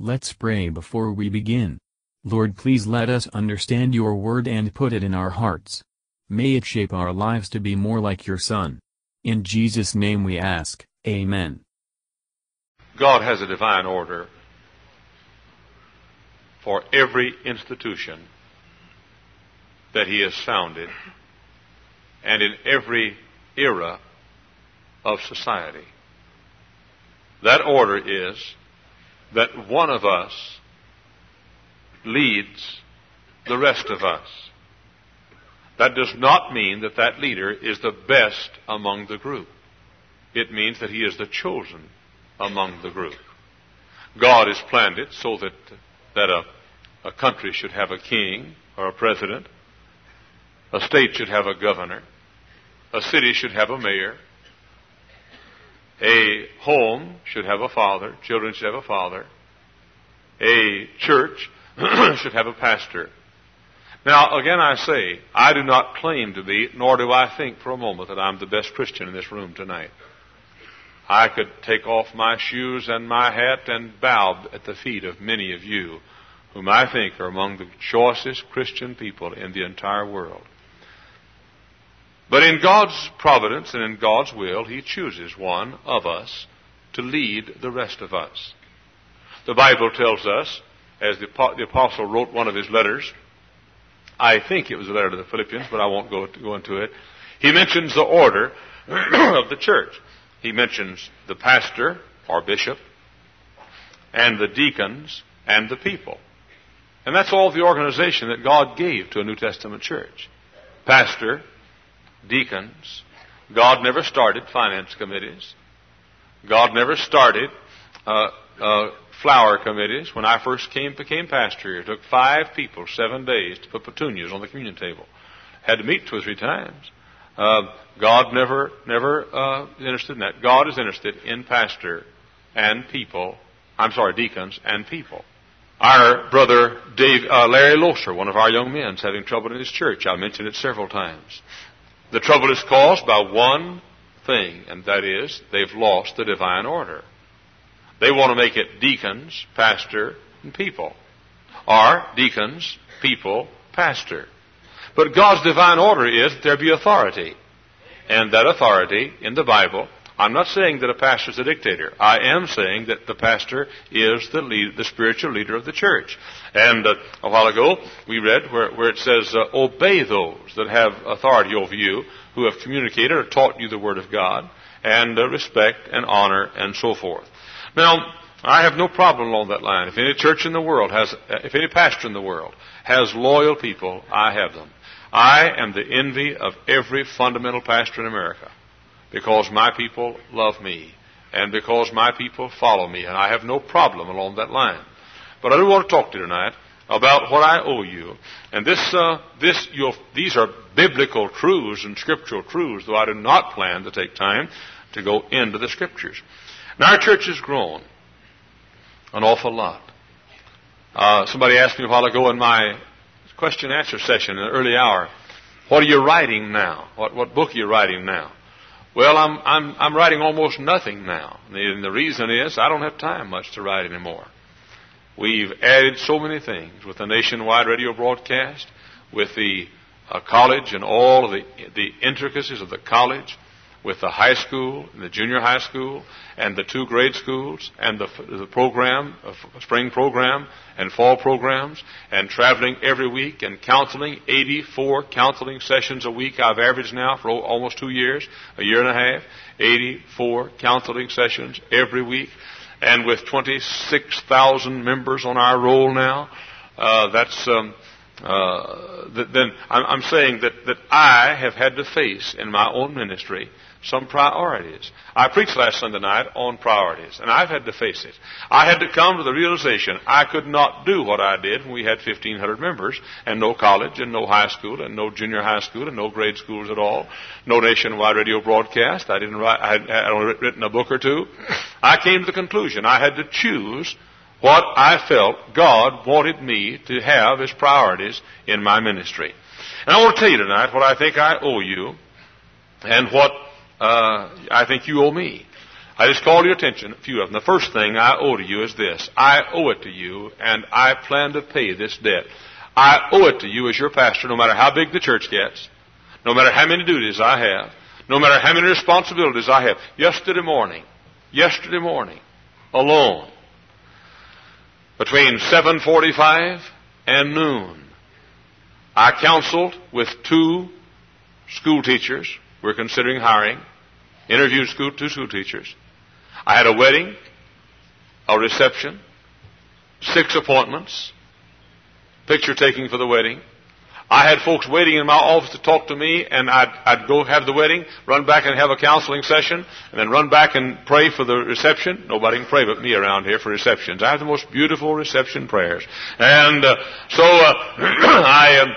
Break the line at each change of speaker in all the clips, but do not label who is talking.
Let's pray before we begin. Lord please let us understand your word and put it in our hearts. May it shape our lives to be more like your Son. In Jesus' name we ask, Amen.
God has a divine order for every institution that He has founded and in every era of society. That order is that one of us leads the rest of us. That does not mean that that leader is the best among the group. It means that he is the chosen among the group. God has planned it so that, that a, a country should have a king or a president, a state should have a governor, a city should have a mayor, a home should have a father, children should have a father. A church should have a pastor. Now, again, I say, I do not claim to be, nor do I think for a moment that I'm the best Christian in this room tonight. I could take off my shoes and my hat and bow at the feet of many of you, whom I think are among the choicest Christian people in the entire world. But in God's providence and in God's will, He chooses one of us to lead the rest of us. The Bible tells us, as the, the apostle wrote one of his letters, I think it was a letter to the Philippians, but I won't go, go into it. He mentions the order of the church. He mentions the pastor or bishop and the deacons and the people. And that's all the organization that God gave to a New Testament church. Pastor, deacons. God never started finance committees. God never started uh, uh, flower committees. When I first came became pastor here, it took five people seven days to put petunias on the communion table. Had to meet two or three times. Uh, God never never uh, interested in that. God is interested in pastor and people. I'm sorry, deacons and people. Our brother Dave, uh, Larry Loser, one of our young men, is having trouble in his church. I mentioned it several times. The trouble is caused by one thing, and that is they've lost the divine order. They want to make it deacons, pastor, and people. Or deacons, people, pastor. But God's divine order is that there be authority. And that authority in the Bible I'm not saying that a pastor is a dictator. I am saying that the pastor is the lead, the spiritual leader of the church. And uh, a while ago, we read where, where it says, uh, "Obey those that have authority over you, who have communicated or taught you the word of God, and uh, respect and honor and so forth." Now, I have no problem along that line. If any church in the world has, if any pastor in the world has loyal people, I have them. I am the envy of every fundamental pastor in America because my people love me and because my people follow me, and I have no problem along that line. But I do want to talk to you tonight about what I owe you, and this, uh, this, these are biblical truths and scriptural truths, though I do not plan to take time to go into the scriptures. Now, our church has grown an awful lot. Uh, somebody asked me a while ago in my question answer session in the early hour, what are you writing now? What, what book are you writing now? Well, I'm, I'm, I'm writing almost nothing now. And the reason is I don't have time much to write anymore. We've added so many things with the nationwide radio broadcast, with the uh, college and all of the, the intricacies of the college, with the high school and the junior high school and the two grade schools and the, the program, spring program and fall programs and traveling every week and counseling, 84 counseling sessions a week I've averaged now for almost two years, a year and a half, 84 counseling sessions every week and with 26,000 members on our roll now, uh, that's, um, uh, then I'm, I'm saying that, that I have had to face in my own ministry some priorities. I preached last Sunday night on priorities, and I've had to face it. I had to come to the realization I could not do what I did when we had 1,500 members, and no college, and no high school, and no junior high school, and no grade schools at all, no nationwide radio broadcast. I didn't write, I had, only written a book or two. I came to the conclusion I had to choose what I felt God wanted me to have as priorities in my ministry. And I want to tell you tonight what I think I owe you and what uh, I think you owe me. I just call your attention, a few of them. The first thing I owe to you is this. I owe it to you, and I plan to pay this debt. I owe it to you as your pastor, no matter how big the church gets, no matter how many duties I have, no matter how many responsibilities I have. Yesterday morning, yesterday morning, alone, between 7.45 and noon, I counseled with two school teachers we're considering hiring, interviewed school, two school teachers. I had a wedding, a reception, six appointments, picture taking for the wedding. I had folks waiting in my office to talk to me, and I'd, I'd go have the wedding, run back and have a counseling session, and then run back and pray for the reception. Nobody can pray but me around here for receptions. I have the most beautiful reception prayers. And uh, so uh, I... Um,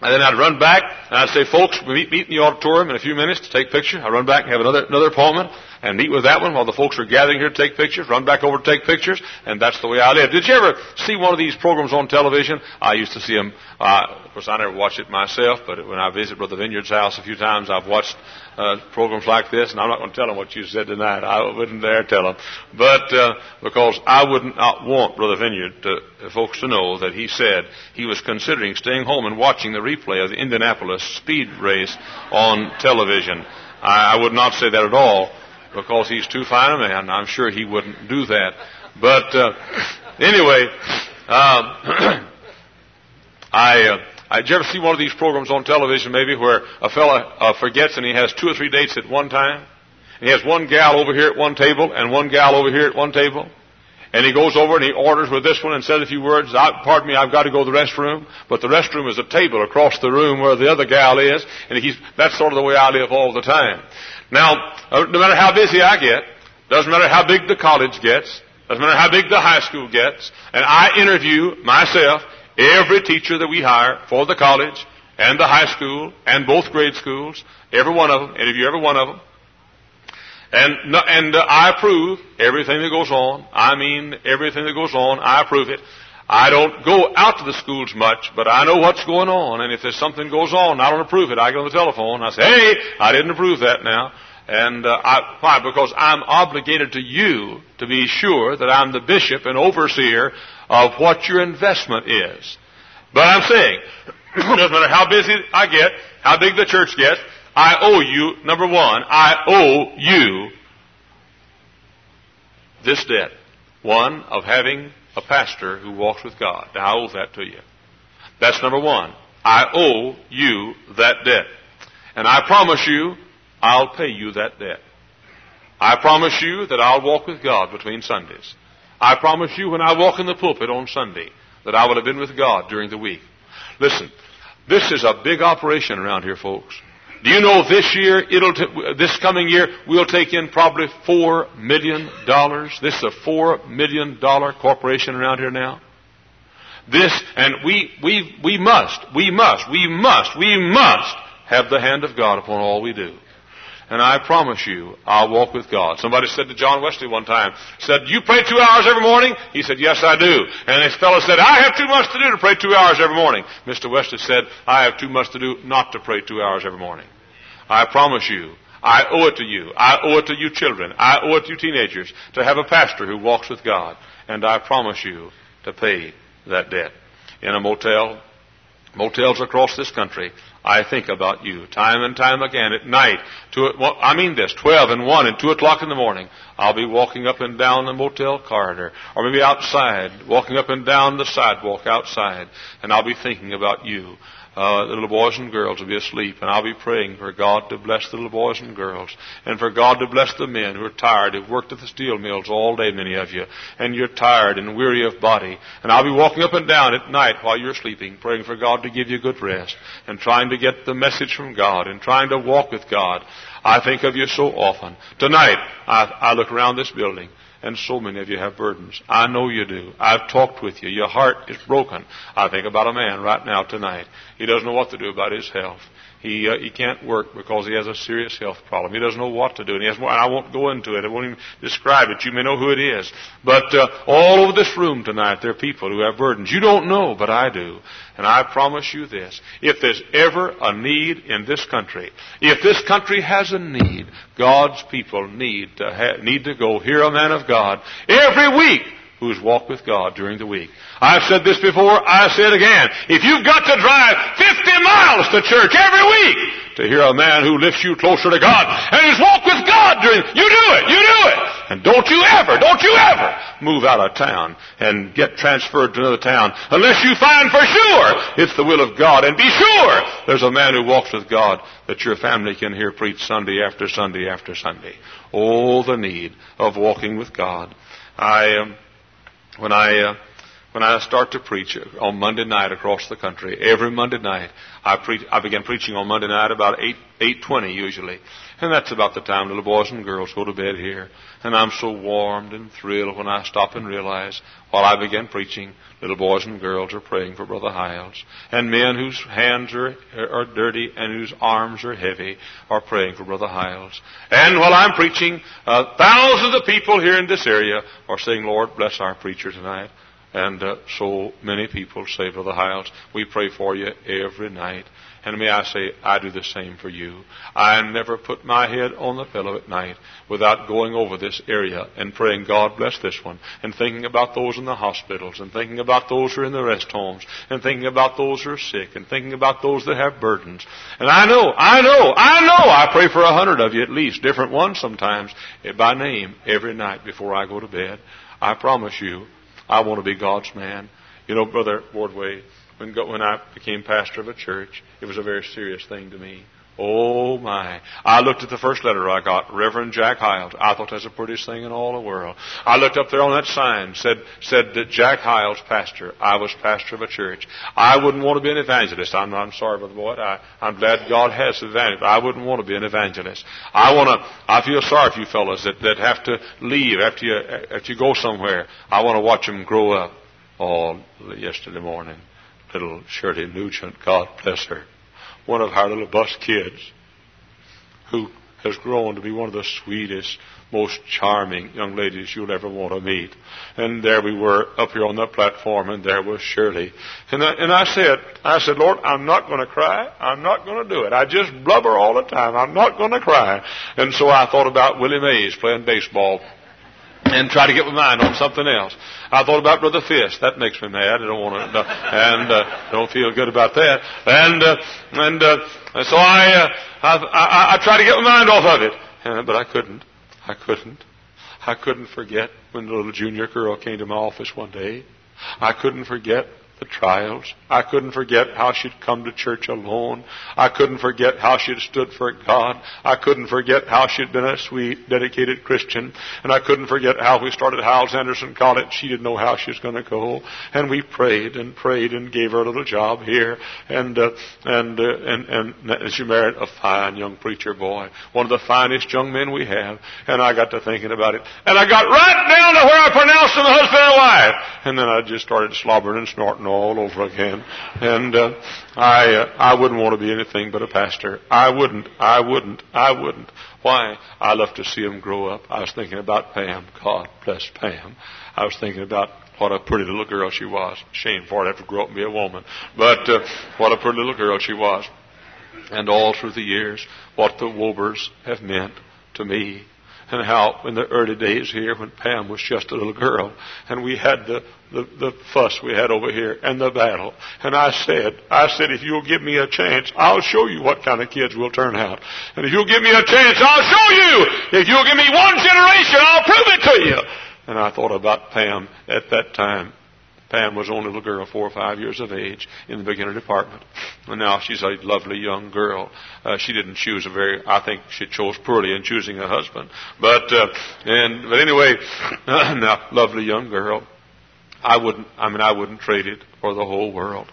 and then I'd run back and I'd say, folks, meet, meet in the auditorium in a few minutes to take pictures. I'd run back and have another, another appointment and meet with that one while the folks are gathering here to take pictures, run back over to take pictures, and that's the way I live. Did you ever see one of these programs on television? I used to see them, uh, of course I never watched it myself, but when I visit Brother Vineyard's house a few times, I've watched uh, programs like this, and I'm not going to tell them what you said tonight. I wouldn't dare tell them. But, uh, because I would not want Brother Vineyard to, uh, folks to know that he said he was considering staying home and watching the replay of the Indianapolis speed race on television. I, I would not say that at all because he's too fine a man. I'm sure he wouldn't do that. But uh, anyway, um, I. Uh, I, did you ever see one of these programs on television maybe where a fella uh, forgets and he has two or three dates at one time? And he has one gal over here at one table and one gal over here at one table. And he goes over and he orders with this one and says a few words. Pardon me, I've got to go to the restroom. But the restroom is a table across the room where the other gal is. And he's, that's sort of the way I live all the time. Now, uh, no matter how busy I get, doesn't matter how big the college gets, doesn't matter how big the high school gets, and I interview myself every teacher that we hire for the college and the high school and both grade schools, every one of them, and if you every one of them. And, and uh, I approve everything that goes on. I mean, everything that goes on, I approve it. I don't go out to the schools much, but I know what's going on. And if there's something goes on, I don't approve it. I get on the telephone. I say, hey, I didn't approve that now. And uh, I, why? Because I'm obligated to you to be sure that I'm the bishop and overseer of what your investment is. But I'm saying, doesn't matter how busy I get, how big the church gets, I owe you, number one, I owe you this debt. One, of having a pastor who walks with God. Now, I owe that to you. That's number one. I owe you that debt. And I promise you, I'll pay you that debt. I promise you that I'll walk with God between Sundays. I promise you when I walk in the pulpit on Sunday that I will have been with God during the week. Listen, this is a big operation around here, folks. Do you know this year, it'll t- this coming year, we'll take in probably four million dollars. This is a four million dollar corporation around here now. This, and we, we, we must, we must, we must, we must have the hand of God upon all we do. And I promise you, I'll walk with God. Somebody said to John Wesley one time, said, you pray two hours every morning? He said, yes, I do. And this fellow said, I have too much to do to pray two hours every morning. Mr. Wesley said, I have too much to do not to pray two hours every morning. I promise you, I owe it to you. I owe it to you children. I owe it to you teenagers to have a pastor who walks with God. And I promise you to pay that debt. In a motel, motels across this country, I think about you time and time again at night. Two, well, I mean this, 12 and 1 and 2 o'clock in the morning. I'll be walking up and down the motel corridor, or maybe outside, walking up and down the sidewalk outside, and I'll be thinking about you uh, the little boys and girls will be asleep, and I'll be praying for God to bless the little boys and girls, and for God to bless the men who are tired, who've worked at the steel mills all day, many of you, and you're tired and weary of body. And I'll be walking up and down at night while you're sleeping, praying for God to give you good rest, and trying to get the message from God, and trying to walk with God. I think of you so often. Tonight, I, I look around this building, and so many of you have burdens. I know you do. I've talked with you. Your heart is broken. I think about a man right now tonight. He doesn't know what to do about his health. He uh, he can't work because he has a serious health problem. He doesn't know what to do, and he has more. I won't go into it. I won't even describe it. You may know who it is, but uh, all over this room tonight there are people who have burdens. You don't know, but I do. And I promise you this, if there's ever a need in this country, if this country has a need, God's people need to, ha- need to go hear a man of God every week who's walked with God during the week. I've said this before, I say it again. If you've got to drive 50 miles to church every week to hear a man who lifts you closer to God and who's walked with God during, you do it, you do it. And don't you ever, don't you ever move out of town and get transferred to another town unless you find for sure it's the will of God. And be sure there's a man who walks with God that your family can hear preach Sunday after Sunday after Sunday. Oh, the need of walking with God. I, um, when I, uh, when I start to preach on Monday night across the country, every Monday night, I preach, I begin preaching on Monday night about 8, 8.20 usually. And that's about the time little boys and girls go to bed here. And I'm so warmed and thrilled when I stop and realize while I begin preaching, little boys and girls are praying for Brother Hyles. And men whose hands are, are dirty and whose arms are heavy are praying for Brother Hyles. And while I'm preaching, uh, thousands of people here in this area are saying, Lord, bless our preacher tonight. And uh, so many people say, Brother Hyles, we pray for you every night. And may I say, I do the same for you. I never put my head on the pillow at night without going over this area and praying, God bless this one, and thinking about those in the hospitals, and thinking about those who are in the rest homes, and thinking about those who are sick, and thinking about those that have burdens. And I know, I know, I know I pray for a hundred of you at least, different ones sometimes, by name, every night before I go to bed. I promise you, I want to be God's man. You know, Brother Wardway, when, when I became pastor of a church, it was a very serious thing to me. Oh my. I looked at the first letter I got, Reverend Jack Hyles. I thought that's the prettiest thing in all the world. I looked up there on that sign, said, said that Jack Hyles, pastor. I was pastor of a church. I wouldn't want to be an evangelist. I'm, I'm sorry, Brother Boyd. I, I'm glad God has evangelist. I wouldn't want to be an evangelist. I want to, I feel sorry for you fellows that, that have to leave after you, after you go somewhere. I want to watch them grow up. Oh, yesterday morning little Shirley Nugent, God bless her, one of our little bus kids, who has grown to be one of the sweetest, most charming young ladies you'll ever want to meet. And there we were up here on the platform, and there was Shirley. And I, and I said, I said, Lord, I'm not going to cry. I'm not going to do it. I just blubber all the time. I'm not going to cry. And so I thought about Willie Mays playing baseball and try to get my mind on something else. I thought about Brother Fisk. That makes me mad. I don't want to, and uh, don't feel good about that. And uh, and uh, so I, uh, I, I I tried to get my mind off of it, uh, but I couldn't. I couldn't. I couldn't forget when the little junior girl came to my office one day. I couldn't forget the trials. I couldn't forget how she'd come to church alone. I couldn't forget how she'd stood for God. I couldn't forget how she'd been a sweet, dedicated Christian. And I couldn't forget how we started Hyles Anderson College. She didn't know how she was going to go. And we prayed and prayed and gave her a little job here. And, uh, and, uh, and, and she married a fine young preacher boy. One of the finest young men we have. And I got to thinking about it. And I got right down to where I pronounced them husband and wife. And then I just started slobbering and snorting all over again. And uh, I uh, I wouldn't want to be anything but a pastor. I wouldn't. I wouldn't. I wouldn't. Why? I love to see them grow up. I was thinking about Pam. God bless Pam. I was thinking about what a pretty little girl she was. Shame for to have to grow up and be a woman. But uh, what a pretty little girl she was. And all through the years, what the Wobers have meant to me and how in the early days here when Pam was just a little girl and we had the, the, the fuss we had over here and the battle. And I said, I said, if you'll give me a chance, I'll show you what kind of kids will turn out. And if you'll give me a chance, I'll show you. If you'll give me one generation, I'll prove it to you. And I thought about Pam at that time. Pam was only a little girl, four or five years of age, in the beginner department. And now she's a lovely young girl. Uh, she didn't choose a very, I think she chose poorly in choosing a husband. But, uh, and, but anyway, now, lovely young girl. I wouldn't, I mean, I wouldn't trade it for the whole world.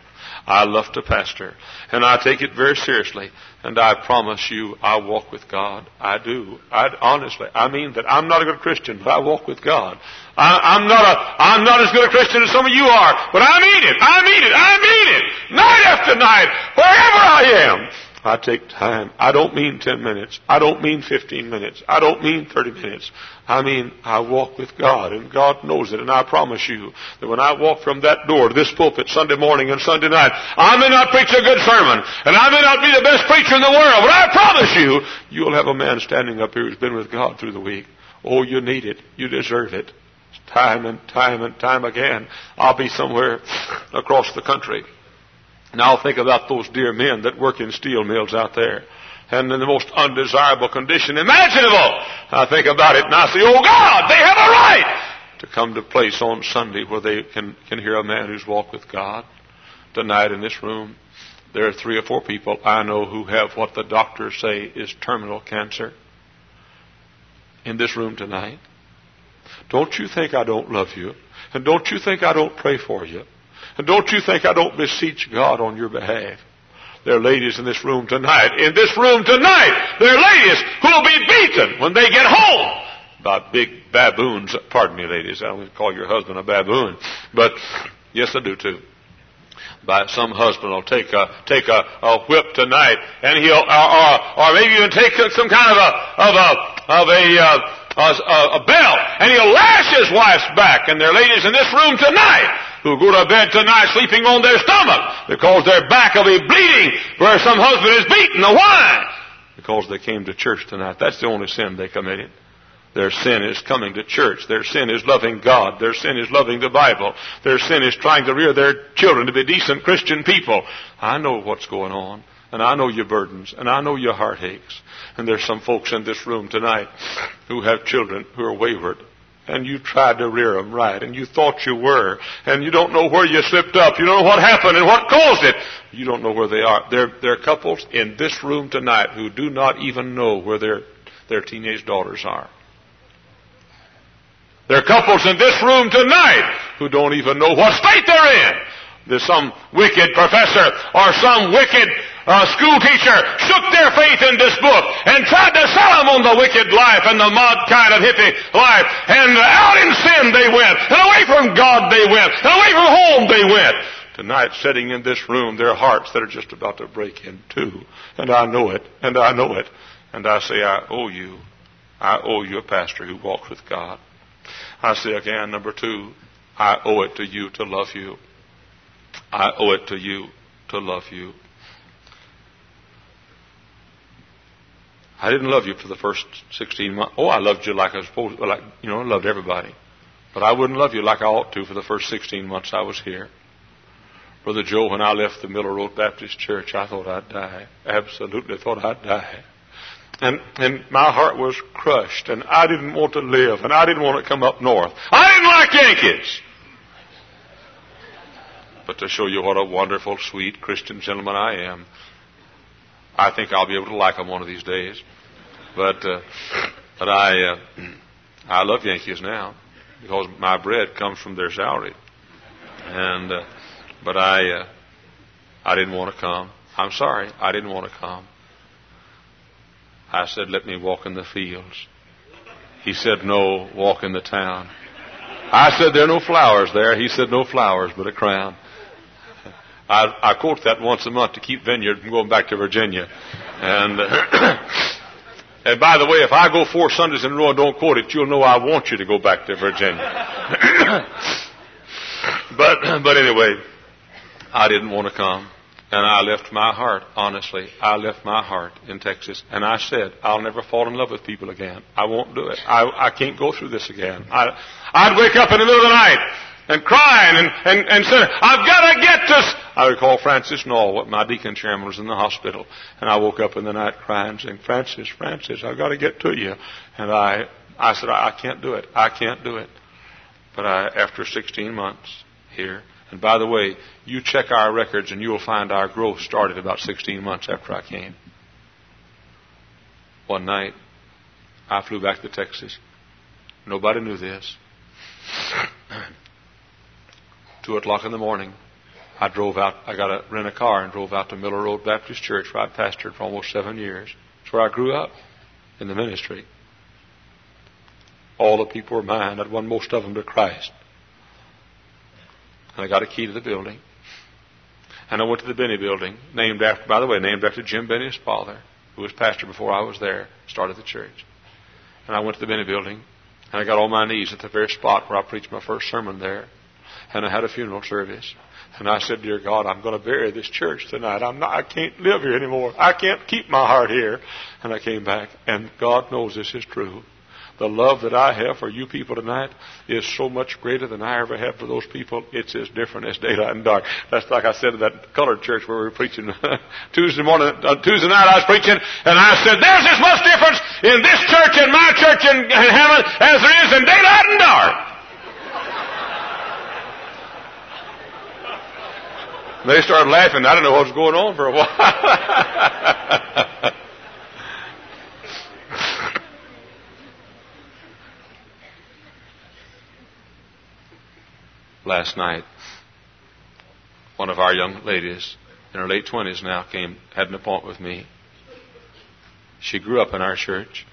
I love to pastor. And I take it very seriously. And I promise you, I walk with God. I do. I, honestly, I mean that I'm not a good Christian, but I walk with God. I, am not a, I'm not as good a Christian as some of you are, but I mean it. I mean it. I mean it. Night after night, wherever I am, I take time. I don't mean 10 minutes. I don't mean 15 minutes. I don't mean 30 minutes. I mean, I walk with God, and God knows it, and I promise you that when I walk from that door to this pulpit Sunday morning and Sunday night, I may not preach a good sermon, and I may not be the best preacher in the world, but I promise you, you'll have a man standing up here who's been with God through the week. Oh, you need it. You deserve it. Time and time and time again, I'll be somewhere across the country now think about those dear men that work in steel mills out there and in the most undesirable condition imaginable. I think about it and I say, oh God, they have a right to come to place on Sunday where they can, can hear a man who's walked with God. Tonight in this room, there are three or four people I know who have what the doctors say is terminal cancer in this room tonight. Don't you think I don't love you? And don't you think I don't pray for you? And don't you think I don't beseech God on your behalf? There are ladies in this room tonight, in this room tonight, there are ladies who will be beaten when they get home by big baboons. Pardon me, ladies, I don't call your husband a baboon, but yes, I do too. By some husband will take a take a, a whip tonight, and he'll or, or, or maybe even take some kind of a of a of a uh, a, a belt, and he'll lash his wife's back. And there are ladies in this room tonight who go to bed tonight sleeping on their stomach because their back will be bleeding where some husband is beaten. Now why? Because they came to church tonight. That's the only sin they committed. Their sin is coming to church. Their sin is loving God. Their sin is loving the Bible. Their sin is trying to rear their children to be decent Christian people. I know what's going on. And I know your burdens. And I know your heartaches. And there's some folks in this room tonight who have children who are wayward and you tried to rear them right, and you thought you were, and you don't know where you slipped up, you don't know what happened and what caused it. You don't know where they are. There, there are couples in this room tonight who do not even know where their, their teenage daughters are. There are couples in this room tonight who don't even know what state they're in. There's some wicked professor or some wicked uh, school teacher shook their faith in this book and tried to sell them on the wicked life and the mud kind of hippie life. And out in sin they went, and away from God they went, and away from home they went. Tonight, sitting in this room, there are hearts that are just about to break in two. And I know it, and I know it. And I say, I owe you. I owe you a pastor who walks with God. I say again, number two, I owe it to you to love you. I owe it to you to love you. I didn't love you for the first 16 months. Oh, I loved you like I was supposed to, like, you know, I loved everybody. But I wouldn't love you like I ought to for the first 16 months I was here. Brother Joe, when I left the Miller Road Baptist Church, I thought I'd die. Absolutely thought I'd die. And, and my heart was crushed, and I didn't want to live, and I didn't want to come up north. I didn't like Yankees. But to show you what a wonderful, sweet Christian gentleman I am, I think I'll be able to like them one of these days. But uh, but I uh, I love Yankees now because my bread comes from their salary. And uh, but I uh, I didn't want to come. I'm sorry, I didn't want to come. I said, "Let me walk in the fields." He said, "No, walk in the town." I said, "There are no flowers there." He said, "No flowers, but a crown." I, I quote that once a month to keep Vineyard from going back to Virginia. And, and by the way, if I go four Sundays in a row and don't quote it, you'll know I want you to go back to Virginia. but, but anyway, I didn't want to come. And I left my heart, honestly, I left my heart in Texas. And I said, I'll never fall in love with people again. I won't do it. I, I can't go through this again. I, I'd wake up in the middle of the night and crying and, and, and saying, I've got to get this. I recall Francis Nall, my deacon chairman, was in the hospital, and I woke up in the night crying, saying, Francis, Francis, I've got to get to you. And I, I said, I, I can't do it. I can't do it. But I, after 16 months here, and by the way, you check our records and you'll find our growth started about 16 months after I came. One night, I flew back to Texas. Nobody knew this. Two o'clock in the morning, I drove out, I got to rent a car and drove out to Miller Road Baptist Church where I pastored for almost seven years. It's where I grew up in the ministry. All the people were mine. I'd won most of them to Christ. And I got a key to the building. And I went to the Benny building, named after, by the way, named after Jim Benny's father, who was pastor before I was there, started the church. And I went to the Benny building, and I got on my knees at the very spot where I preached my first sermon there. And I had a funeral service. And I said, Dear God, I'm going to bury this church tonight. I'm not, I can't live here anymore. I can't keep my heart here. And I came back, and God knows this is true. The love that I have for you people tonight is so much greater than I ever had for those people. It's as different as daylight and dark. That's like I said at that colored church where we were preaching Tuesday morning, uh, Tuesday night I was preaching, and I said, there's as much difference in this church and my church in, in heaven as there is in daylight and dark. They started laughing. I don't know what was going on for a while. Last night, one of our young ladies in her late twenties now came had an appointment with me. She grew up in our church.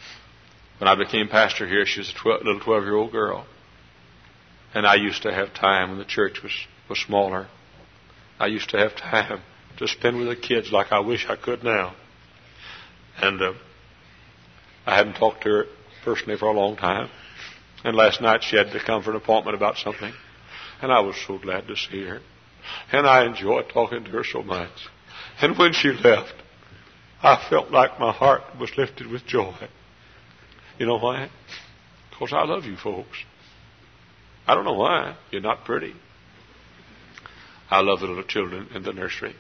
When I became pastor here, she was a 12, little twelve-year-old girl, and I used to have time when the church was was smaller. I used to have time to spend with the kids like I wish I could now. And uh, I hadn't talked to her personally for a long time. And last night she had to come for an appointment about something. And I was so glad to see her. And I enjoyed talking to her so much. And when she left, I felt like my heart was lifted with joy. You know why? Because I love you folks. I don't know why. You're not pretty. I love the little children in the nursery.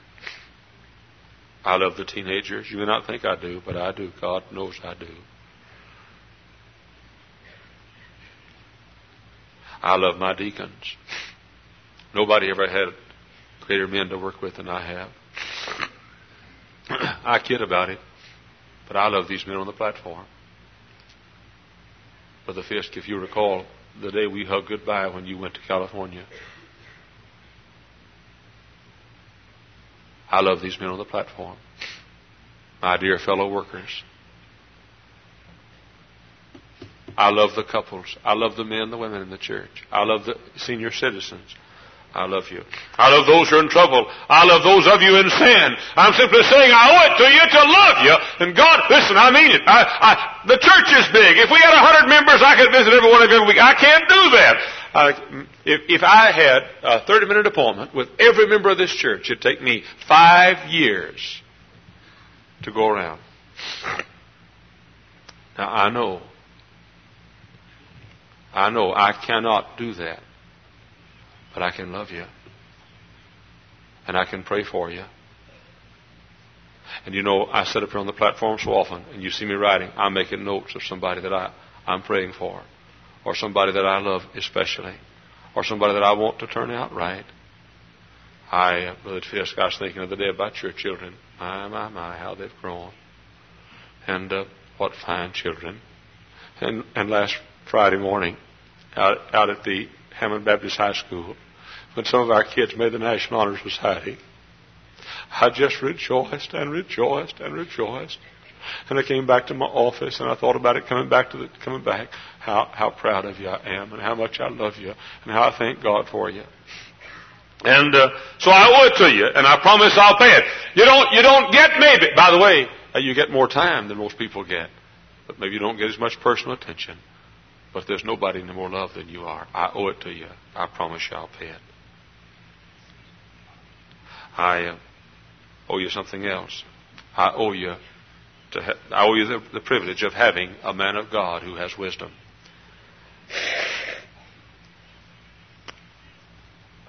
I love the teenagers. You may not think I do, but I do. God knows I do. I love my deacons. Nobody ever had greater men to work with than I have. I kid about it, but I love these men on the platform. Brother Fisk, if you recall the day we hugged goodbye when you went to California, I love these men on the platform. My dear fellow workers. I love the couples. I love the men, the women in the church. I love the senior citizens. I love you. I love those who are in trouble. I love those of you in sin. I'm simply saying I owe it to you to love you. And God, listen, I mean it. I, I, the church is big. If we had a hundred members, I could visit every one of you every week. I can't do that. Uh, if, if I had a 30 minute appointment with every member of this church, it'd take me five years to go around. Now, I know, I know I cannot do that, but I can love you. And I can pray for you. And you know, I sit up here on the platform so often, and you see me writing, I'm making notes of somebody that I, I'm praying for or somebody that I love especially, or somebody that I want to turn out right. I, uh, Brother Fisk, I was thinking the day about your children. My, my, my, how they've grown. And uh, what fine children. And, and last Friday morning, out, out at the Hammond Baptist High School, when some of our kids made the National Honor Society, I just rejoiced and rejoiced and rejoiced. And I came back to my office and I thought about it coming back to the, coming back, how, how proud of you I am and how much I love you and how I thank God for you. And uh, so I owe it to you, and I promise I'll pay it. You don't, you don't get maybe. By the way, uh, you get more time than most people get, but maybe you don't get as much personal attention. But there's nobody more love than you are. I owe it to you. I promise you I'll pay it. I uh, owe you something else. I owe you ha- I owe you the, the privilege of having a man of God who has wisdom.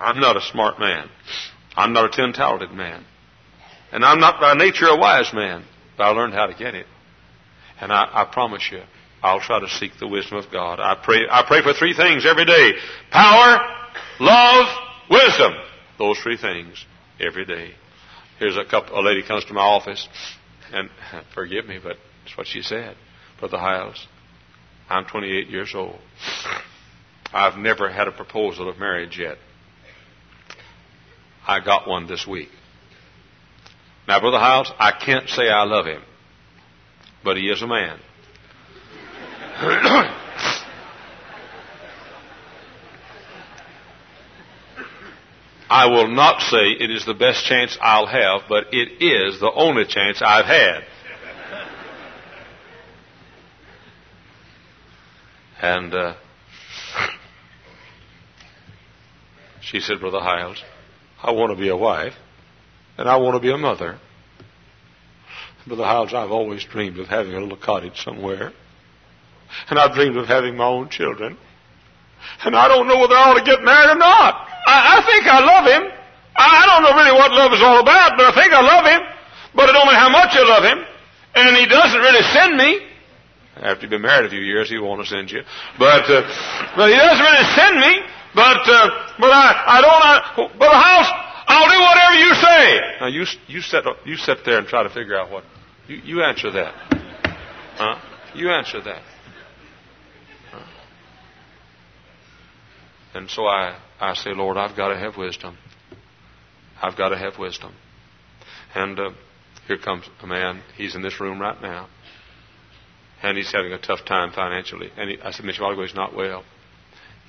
I'm not a smart man. I'm not a ten talented man. And I'm not by nature a wise man, but I learned how to get it. And I, I promise you, I'll try to seek the wisdom of God. I pray, I pray for three things every day. Power, love, wisdom. Those three things every day. Here's a couple, a lady comes to my office and forgive me, but it's what she said. Brother Hyles, I'm 28 years old. I've never had a proposal of marriage yet. I got one this week. Now, Brother Hyles, I can't say I love him, but he is a man. I will not say it is the best chance I'll have, but it is the only chance I've had. And uh, she said, Brother Hyles, I want to be a wife, and I want to be a mother. Brother Hyles, I've always dreamed of having a little cottage somewhere. And I've dreamed of having my own children. And I don't know whether I ought to get married or not. I, I think I love him. I, I don't know really what love is all about, but I think I love him. But I don't know how much I love him. And he doesn't really send me. After you've been married a few years, he won't send you. But, uh, but he doesn't really send me. But, uh, but I, I don't, uh, but house, I'll do whatever you say. Now you, you sit, you sit there and try to figure out what, you, you answer that. Huh? You answer that. And so I, I say, Lord, I've got to have wisdom. I've got to have wisdom. And uh, here comes a man. He's in this room right now. And he's having a tough time financially. And he, I said, Mr. Oliver, he's not well.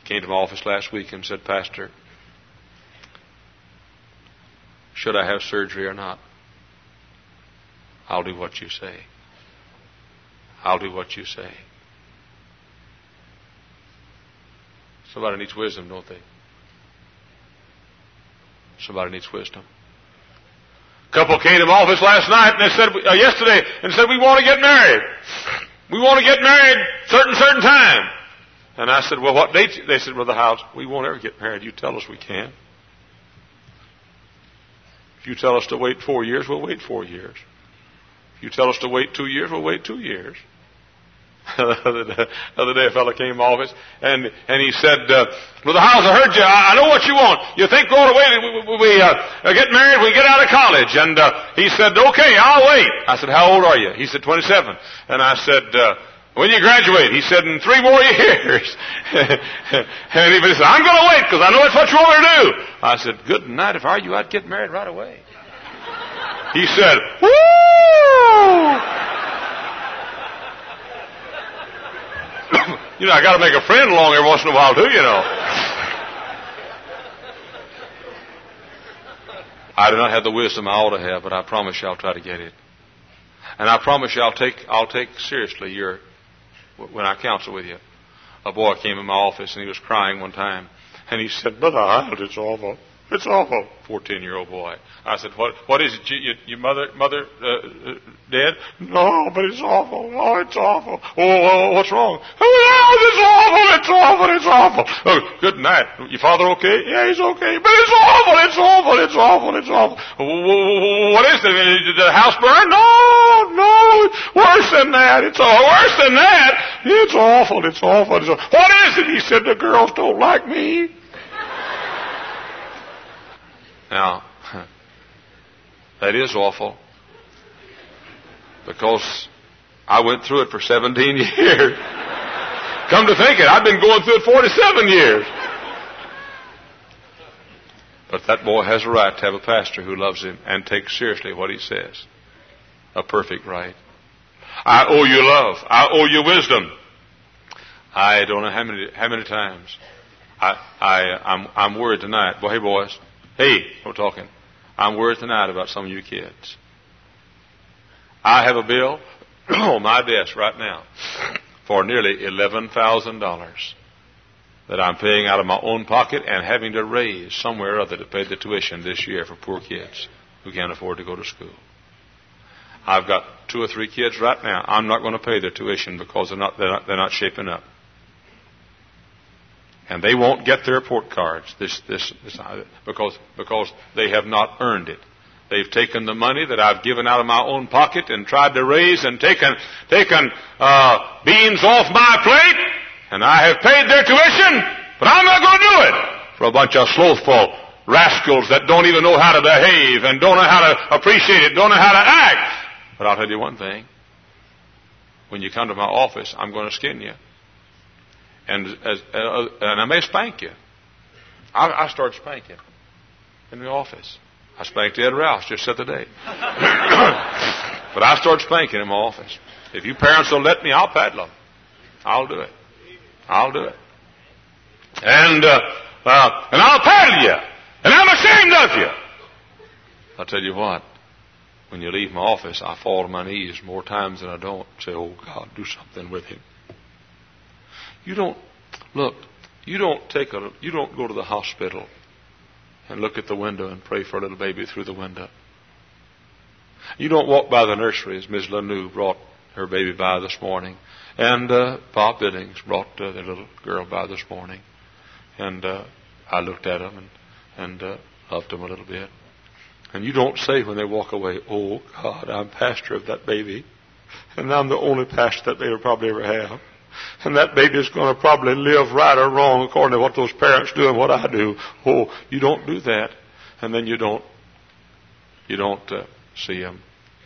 Came to my office last week and said, Pastor, should I have surgery or not? I'll do what you say. I'll do what you say. Somebody needs wisdom, don't they? Somebody needs wisdom. A couple came to my office last night and they said, uh, yesterday, and said, we want to get married. We want to get married certain, certain time. And I said, well, what date? They said, Brother Hyles, we won't ever get married. You tell us we can. If you tell us to wait four years, we'll wait four years. If you tell us to wait two years, we'll wait two years. the other day, a fellow came to office and and he said, uh, "Brother Hyles, I heard you. I, I know what you want. You think going away we, we, we uh, get married, we get out of college." And uh, he said, "Okay, I'll wait." I said, "How old are you?" He said, "27." And I said. Uh, when you graduate, he said, in three more years. and he said, I'm going to wait because I know it's what you want me to do. I said, good night. If I were you, I'd get married right away. He said, woo! you know, I got to make a friend along every once in a while too, you know. I do not have the wisdom I ought to have, but I promise you I'll try to get it. And I promise you I'll take I'll take seriously your when I counsel with you. A boy came in my office and he was crying one time, and he said, "Brother Hyles, it's awful. It's awful." Fourteen-year-old boy. I said, "What? What is it? Your, your mother, mother, uh, uh, dead?" No, but it's awful. Oh, it's awful. Oh, oh what's wrong? Oh, it's awful. It's awful. It's awful. Oh, good night. Your father okay? Yeah, he's okay. But it's awful. It's awful. It's awful. It's awful. What is it? Did the house burn? No, no. Worse than that. It's all worse than that. It's awful. It's awful. It's awful. What is it? He said the girls don't like me. Now, that is awful. Because I went through it for 17 years. Come to think it, I've been going through it 47 years. But that boy has a right to have a pastor who loves him and takes seriously what he says. A perfect right. I owe you love. I owe you wisdom. I don't know how many how many times I I I'm I'm worried tonight. Well, hey boys, hey, we're talking. I'm worried tonight about some of you kids. I have a bill on my desk right now for nearly eleven thousand dollars that I'm paying out of my own pocket and having to raise somewhere or other to pay the tuition this year for poor kids who can't afford to go to school. I've got two or three kids right now. I'm not going to pay their tuition because they're not, they're not, they're not shaping up and they won't get their report cards this, this, this, because, because they have not earned it. They've taken the money that I've given out of my own pocket and tried to raise and taken, taken uh, beans off my plate, and I have paid their tuition, but I'm not going to do it for a bunch of slothful rascals that don't even know how to behave and don't know how to appreciate it, don't know how to act. But I'll tell you one thing. When you come to my office, I'm going to skin you and as, uh, and I may spank you. I, I start spanking in the office. I spanked Ed Rouse just set the day. but I start spanking in my office. If you parents don't let me, I'll paddle them. I'll do it. I'll do it. And uh, uh, and I'll paddle you. And I'm a I tell you what, when you leave my office, I fall to my knees more times than I don't. Say, oh God, do something with him. You don't, look, you don't take a, you don't go to the hospital and look at the window and pray for a little baby through the window. You don't walk by the nursery as Ms. Lanou brought her baby by this morning. And uh, Bob Billings brought uh, their little girl by this morning. And uh, I looked at them and, and uh, loved them a little bit. And you don't say when they walk away, Oh, God, I'm pastor of that baby. And I'm the only pastor that they will probably ever have. And that baby is going to probably live right or wrong according to what those parents do and what I do. Oh, you don't do that. And then you don't, you don't uh, see them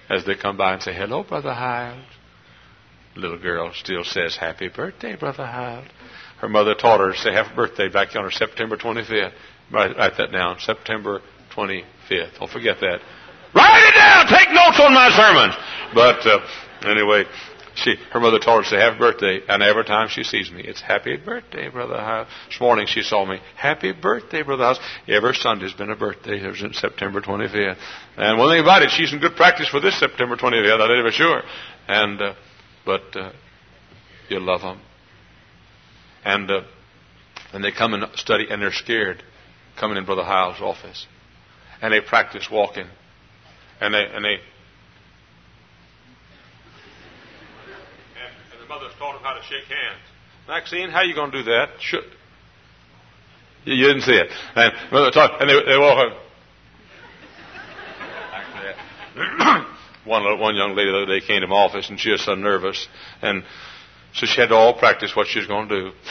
as they come by and say, Hello, Brother Hyles. Little girl still says, Happy birthday, Brother Hyles. Her mother taught her to say happy birthday back on her September 25th. Write, write that down. September 25th. Don't forget that. Write it down. Take notes on my sermons. But uh, anyway, she, her mother told her to say happy birthday, and every time she sees me, it's happy birthday, Brother Hyles. This morning she saw me, happy birthday, Brother Hyles. Every Sunday's been a birthday ever since September 25th. And one thing about it, she's in good practice for this September 25th, I you for sure. And, uh, but, uh, you love them. And, uh, and they come and study, and they're scared coming in Brother Hyles' office. And they practice walking. And they, and they, the mother's taught them how to shake hands. Maxine, how you going to do that? Should. You, didn't see it. And and they, they walk. one one young lady the other day came to my office, and she was so nervous, and so she had to all practice what she was going to do.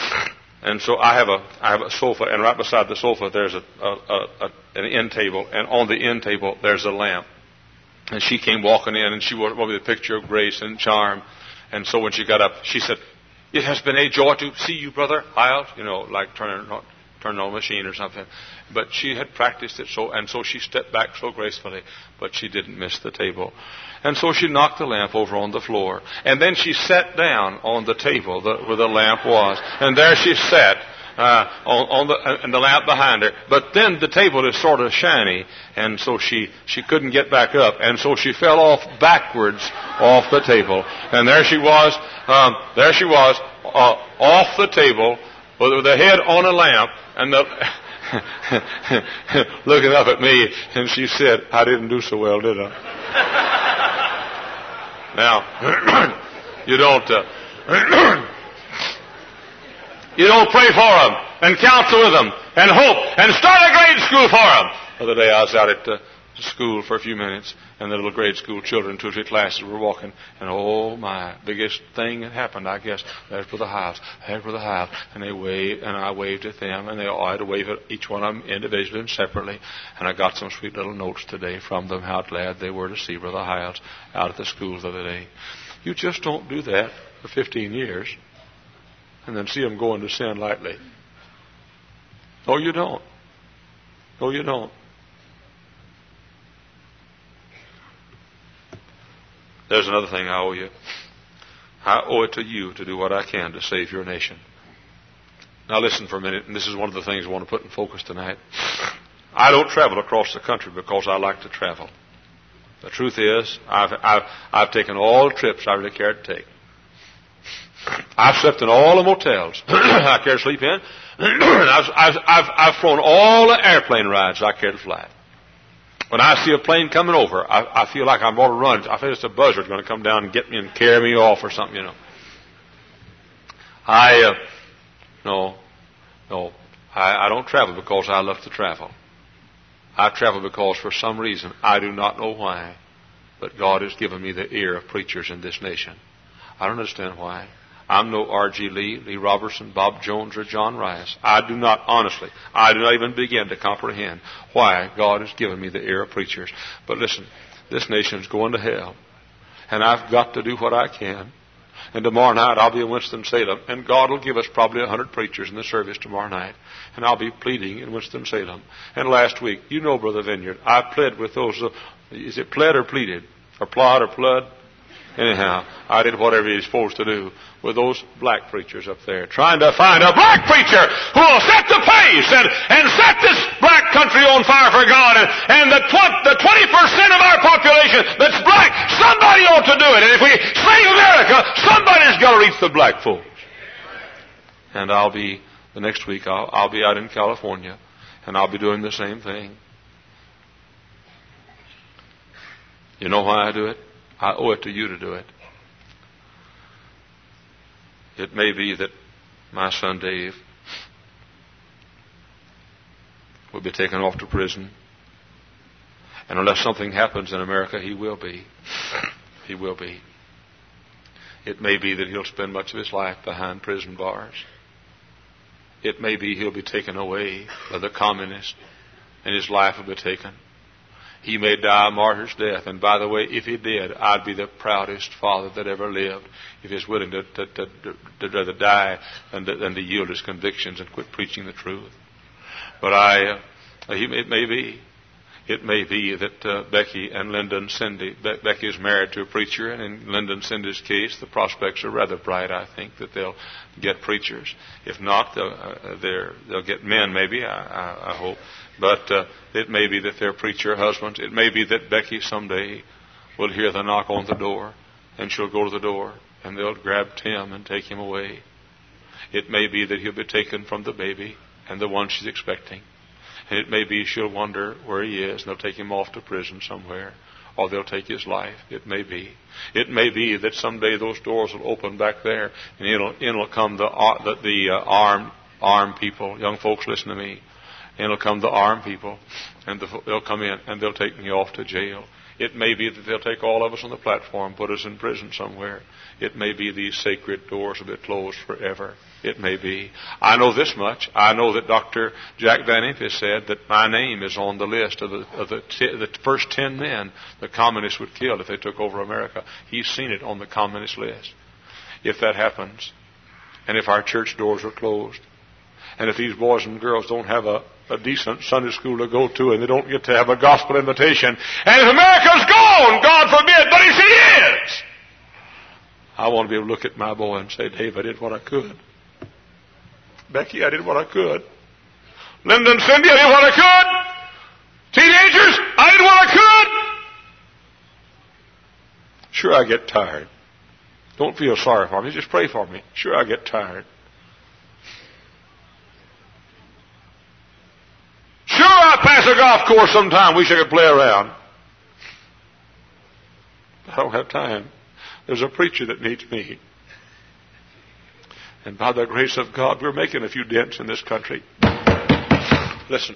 And so I have a I have a sofa, and right beside the sofa there's a, a, a, an end table, and on the end table there's a lamp. And she came walking in, and she wore me the picture of grace and charm. And so when she got up, she said, It has been a joy to see you, Brother Hyles. You know, like turning, on, turning on a machine or something. But she had practiced it so, and so she stepped back so gracefully, but she didn't miss the table. And so she knocked the lamp over on the floor. And then she sat down on the table where the lamp was. And there she sat uh, on, on the and the lamp behind her. But then the table is sort of shiny, and so she she couldn't get back up, and so she fell off backwards off the table. And there she was, um, there she was, uh, off the table with her head on a lamp, and the. looking up at me, and she said, "I didn't do so well, did I?" now, you don't. Uh, You don't pray for them and counsel with them and hope and start a grade school for them. The other day I was out at uh, school for a few minutes and the little grade school children, two or three classes were walking and oh my, biggest thing that happened, I guess, there's Brother Hyles, there's Brother Hyles. And they waved and I waved at them and they all had to wave at each one of them individually and separately. And I got some sweet little notes today from them how glad they were to see Brother Hyles out at the schools the other day. You just don't do that for 15 years and then see them go into sin lightly. No, you don't. No, you don't. There's another thing I owe you. I owe it to you to do what I can to save your nation. Now listen for a minute, and this is one of the things I want to put in focus tonight. I don't travel across the country because I like to travel. The truth is, I've, I've, I've taken all trips I really care to take. I've slept in all the motels I care to sleep in. I've, I've, I've, I've flown all the airplane rides I care to fly. When I see a plane coming over, I, I feel like I'm going to run. I feel it's a buzzard going to come down and get me and carry me off or something, you know. I, uh, no, no, I, I don't travel because I love to travel. I travel because for some reason, I do not know why, but God has given me the ear of preachers in this nation. I don't understand why. I'm no R.G. Lee, Lee Robertson, Bob Jones, or John Rice. I do not, honestly, I do not even begin to comprehend why God has given me the ear of preachers. But listen, this nation is going to hell. And I've got to do what I can. And tomorrow night I'll be in Winston-Salem, and God will give us probably a hundred preachers in the service tomorrow night. And I'll be pleading in Winston-Salem. And last week, you know, Brother Vineyard, I pled with those, is it pled or pleaded? Or plod or plud? Anyhow, I did whatever he's supposed to do with those black preachers up there, trying to find a black preacher who will set the pace and, and set this black country on fire for God, and, and the, tw- the 20% of our population that's black, somebody ought to do it. And if we save America, somebody's got to reach the black folks. And I'll be, the next week, I'll, I'll be out in California, and I'll be doing the same thing. You know why I do it? I owe it to you to do it. It may be that my son Dave will be taken off to prison. And unless something happens in America, he will be. He will be. It may be that he'll spend much of his life behind prison bars. It may be he'll be taken away by the communists and his life will be taken. He may die a martyr's death. And by the way, if he did, I'd be the proudest father that ever lived if he's willing to, to, to, to rather die than to, than to yield his convictions and quit preaching the truth. But I, uh, he, it may be, it may be that uh, Becky and Linda and Cindy, Be- Becky is married to a preacher, and in Linda and Cindy's case, the prospects are rather bright. I think that they'll get preachers. If not, they'll, uh, they'll get men, maybe. I, I, I hope. But uh, it may be that they're preacher husbands. It may be that Becky someday will hear the knock on the door, and she'll go to the door, and they'll grab Tim and take him away. It may be that he'll be taken from the baby and the one she's expecting. And it may be she'll wonder where he is, and they'll take him off to prison somewhere, or they'll take his life. It may be. It may be that someday those doors will open back there, and it'll, it'll come the, uh, the, the uh, armed, armed people. Young folks, listen to me and it'll come the armed people, and the, they'll come in and they'll take me off to jail. It may be that they'll take all of us on the platform, put us in prison somewhere. It may be these sacred doors will be closed forever. It may be. I know this much. I know that Dr. Jack Van Impe said that my name is on the list of the, of the, t- the first ten men the communists would kill if they took over America. He's seen it on the communist list. If that happens, and if our church doors are closed, and if these boys and girls don't have a, a decent Sunday school to go to and they don't get to have a gospel invitation, and if America's gone, God forbid, but if it is, I want to be able to look at my boy and say, Dave, I did what I could. Becky, I did what I could. Linda and Cindy, I did what I could. Teenagers, I did what I could. Sure, I get tired. Don't feel sorry for me. Just pray for me. Sure, I get tired. Sure, Pass a golf course sometime. Wish I could play around. I don't have time. There's a preacher that needs me. And by the grace of God, we're making a few dents in this country. Listen,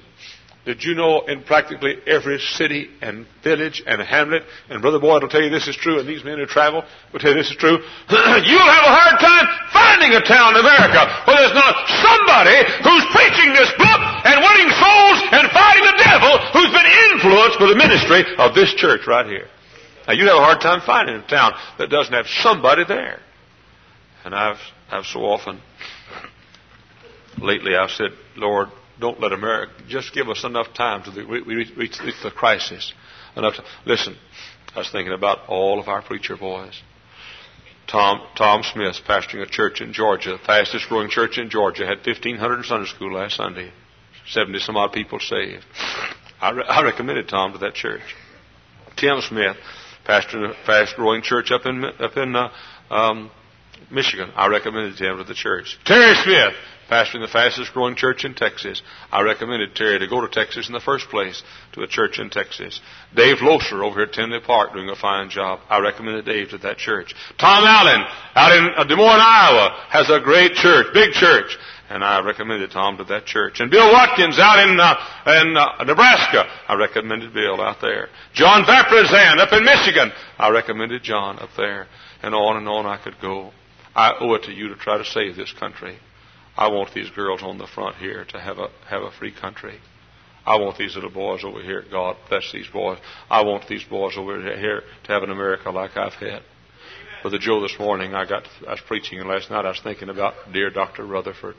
did you know in practically every city and village and hamlet, and Brother Boyd will tell you this is true, and these men who travel will tell you this is true, you'll have a hard time finding a town in America where there's not somebody who's preaching this book and winning souls and fighting the devil who's been influenced by the ministry of this church right here. Now you'd have a hard time finding a town that doesn't have somebody there. And I've, I've so often, lately I've said, Lord, don't let America, just give us enough time to we, we reach, reach the crisis. Enough to, listen, I was thinking about all of our preacher boys. Tom, Tom Smith, pastoring a church in Georgia, the fastest growing church in Georgia, had 1,500 Sunday school last Sunday. 70 some odd people saved. I, re- I recommended Tom to that church. Tim Smith, pastoring a fast growing church up in, up in, uh, um, Michigan. I recommended him to the church. Terry Smith, pastoring the fastest growing church in Texas. I recommended Terry to go to Texas in the first place to a church in Texas. Dave Loser over here at Tinley Park doing a fine job. I recommended Dave to that church. Tom Allen out in uh, Des Moines, Iowa has a great church, big church. And I recommended Tom to that church. And Bill Watkins out in, uh, in uh, Nebraska, I recommended Bill out there. John Vaprazan up in Michigan, I recommended John up there. And on and on I could go. I owe it to you to try to save this country. I want these girls on the front here to have a have a free country. I want these little boys over here. God bless these boys. I want these boys over here to have an America like I've had. Brother Joe, this morning I got I was preaching, and last night I was thinking about dear Doctor Rutherford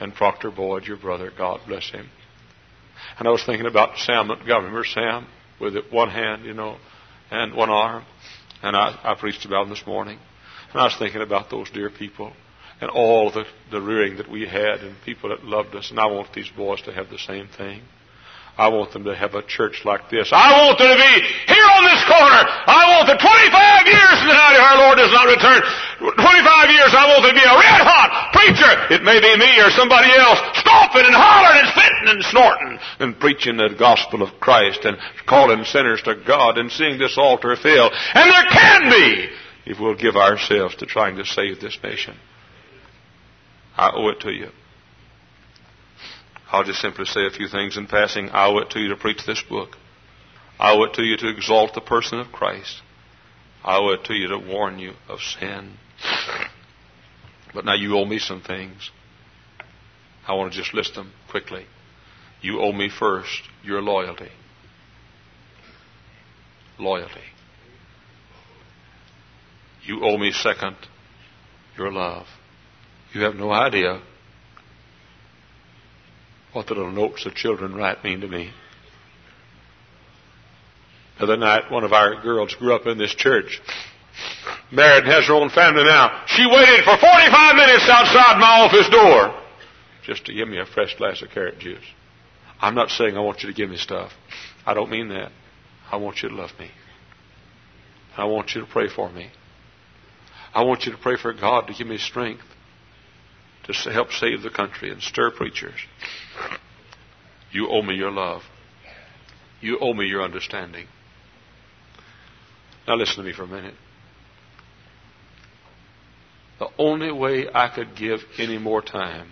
and Proctor Boyd, your brother. God bless him. And I was thinking about Sam Montgomery. Remember Sam with one hand, you know, and one arm. And I, I preached about him this morning. And I was thinking about those dear people and all the, the rearing that we had and people that loved us. And I want these boys to have the same thing. I want them to have a church like this. I want them to be here on this corner. I want the 25 years from now our Lord does not return. 25 years I want them to be a red hot preacher. It may be me or somebody else stomping and hollering and spitting and snorting and preaching the gospel of Christ and calling sinners to God and seeing this altar fill. And there can be if we'll give ourselves to trying to save this nation. I owe it to you. I'll just simply say a few things in passing. I owe it to you to preach this book. I owe it to you to exalt the person of Christ. I owe it to you to warn you of sin. But now you owe me some things. I want to just list them quickly. You owe me first your loyalty. Loyalty. You owe me second your love. You have no idea what the little notes the children write mean to me. The other night, one of our girls grew up in this church. Married and has her own family now. She waited for 45 minutes outside my office door just to give me a fresh glass of carrot juice. I'm not saying I want you to give me stuff. I don't mean that. I want you to love me. I want you to pray for me. I want you to pray for God to give me strength to help save the country and stir preachers. You owe me your love. You owe me your understanding. Now listen to me for a minute. The only way I could give any more time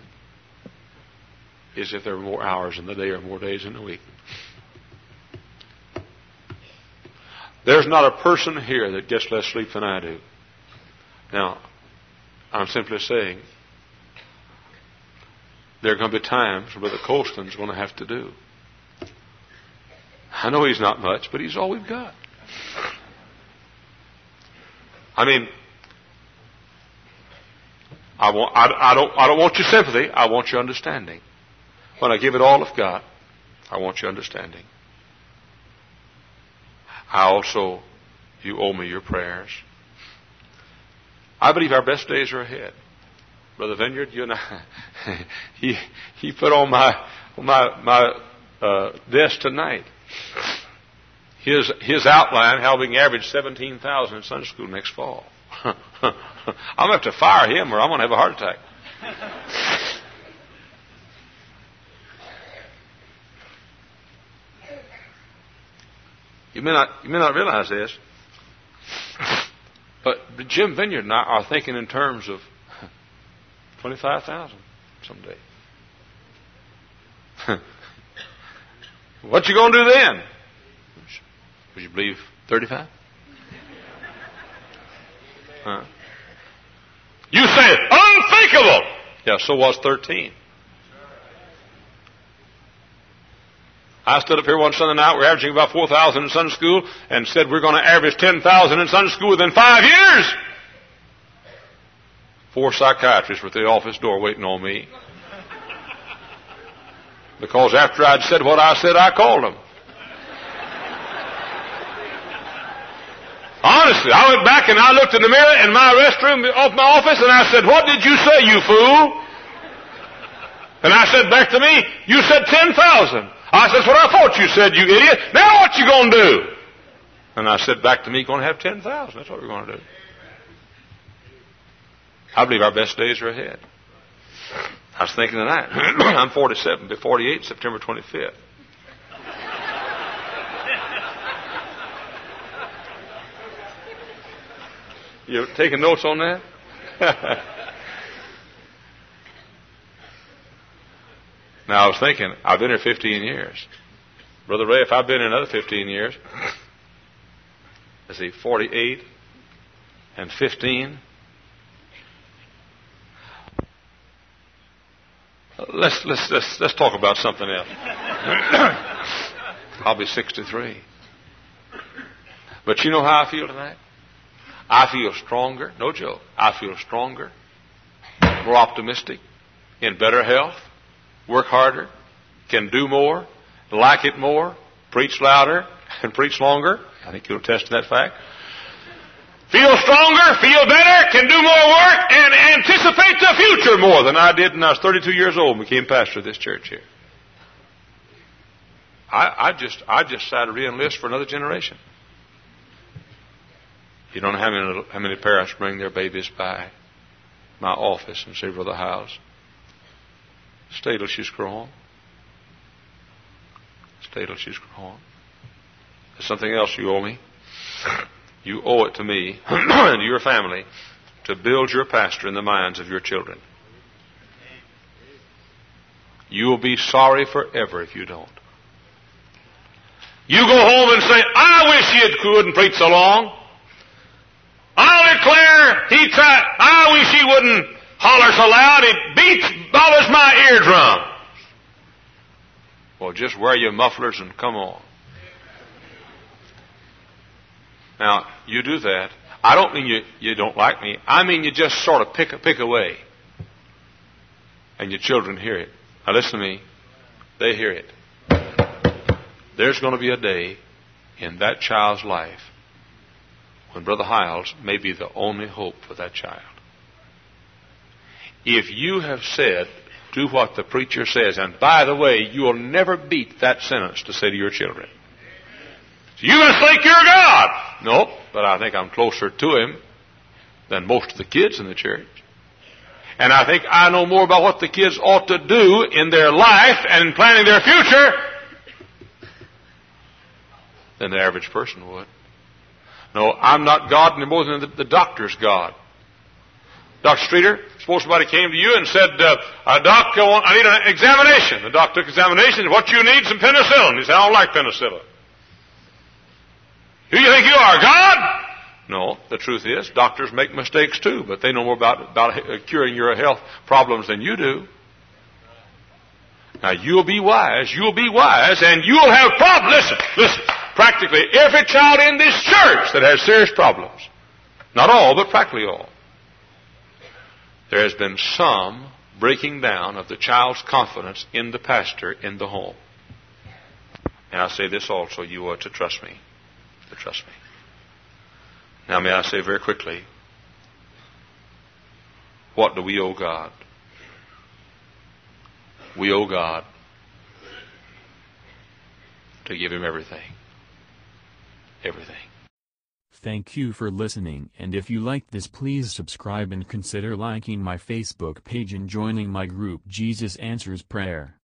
is if there were more hours in the day or more days in the week. There's not a person here that gets less sleep than I do. Now, I'm simply saying there are going to be times where the Colston's going to have to do. I know he's not much, but he's all we've got. I mean, I, want, I, I, don't, I don't want your sympathy. I want your understanding. When I give it all I've got, I want your understanding. I also, you owe me your prayers. I believe our best days are ahead. Brother Vineyard, you and I, he, he put on my, my, my uh, desk tonight his, his outline how we can average 17,000 in Sunday school next fall. I'm going to have to fire him or I'm going to have a heart attack. You may not, you may not realize this, but Jim Vineyard and I are thinking in terms of 25,000 someday. what you going to do then? Would you believe 35? Huh? You say unthinkable. Yeah, so was 13. I stood up here one Sunday night, we're averaging about 4,000 in Sunday school, and said we're going to average 10,000 in Sunday school within five years. Four psychiatrists were at the office door waiting on me. Because after I'd said what I said, I called them. Honestly, I went back and I looked in the mirror in my restroom of my office and I said, What did you say, you fool? And I said back to me, You said 10,000. I said, That's what I thought you said, you idiot. Now what you going to do? And I said back to me, Going to have 10,000. That's what we're going to do. I believe our best days are ahead. I was thinking tonight, I'm 47, be 48 September 25th. You taking notes on that? now I was thinking, I've been here 15 years. Brother Ray, if I've been here another 15 years, let's see, 48 and 15, Let's, let's, let's, let's talk about something else. I'll be 63. But you know how I feel tonight? I feel stronger. No joke. I feel stronger, more optimistic, in better health, work harder, can do more, like it more, preach louder, and preach longer. I think you'll attest to that fact feel stronger, feel better, can do more work, and anticipate the future more than I did when I was 32 years old and became pastor of this church here. I, I just I just decided to re-enlist for another generation. You don't know how many how many parents bring their babies by my office and say, Brother Hyles, stay till she's grown. Stay till she's grown. There's something else you owe me. You owe it to me and to your family to build your pastor in the minds of your children. You will be sorry forever if you don't. You go home and say, I wish he had couldn't preach so long. I'll declare he tried, I wish he wouldn't holler so loud, it beats, bothers my eardrum. Well, just wear your mufflers and come on. Now, you do that. I don't mean you, you don't like me. I mean you just sort of pick, pick away. And your children hear it. Now listen to me. They hear it. There's going to be a day in that child's life when Brother Hyles may be the only hope for that child. If you have said, do what the preacher says, and by the way, you will never beat that sentence to say to your children. You must think you're God. No, but I think I'm closer to Him than most of the kids in the church. And I think I know more about what the kids ought to do in their life and in planning their future than the average person would. No, I'm not God any more than the, the doctor's God. Dr. Streeter, suppose somebody came to you and said, uh, uh, Doc, I, need an examination. The doctor took examination. What you need some penicillin. He said, I don't like penicillin. Who do you think you are, God? No, the truth is, doctors make mistakes too, but they know more about, about uh, curing your health problems than you do. Now you'll be wise, you'll be wise, and you'll have problems. Listen, listen. Practically every child in this church that has serious problems. Not all, but practically all. There has been some breaking down of the child's confidence in the pastor in the home. And I say this also, you are to trust me. To trust me. Now, may I say very quickly, what do we owe God? We owe God to give Him everything. Everything.
Thank you for listening and if you liked this please subscribe and consider liking my Facebook page and joining my group Jesus Answers Prayer.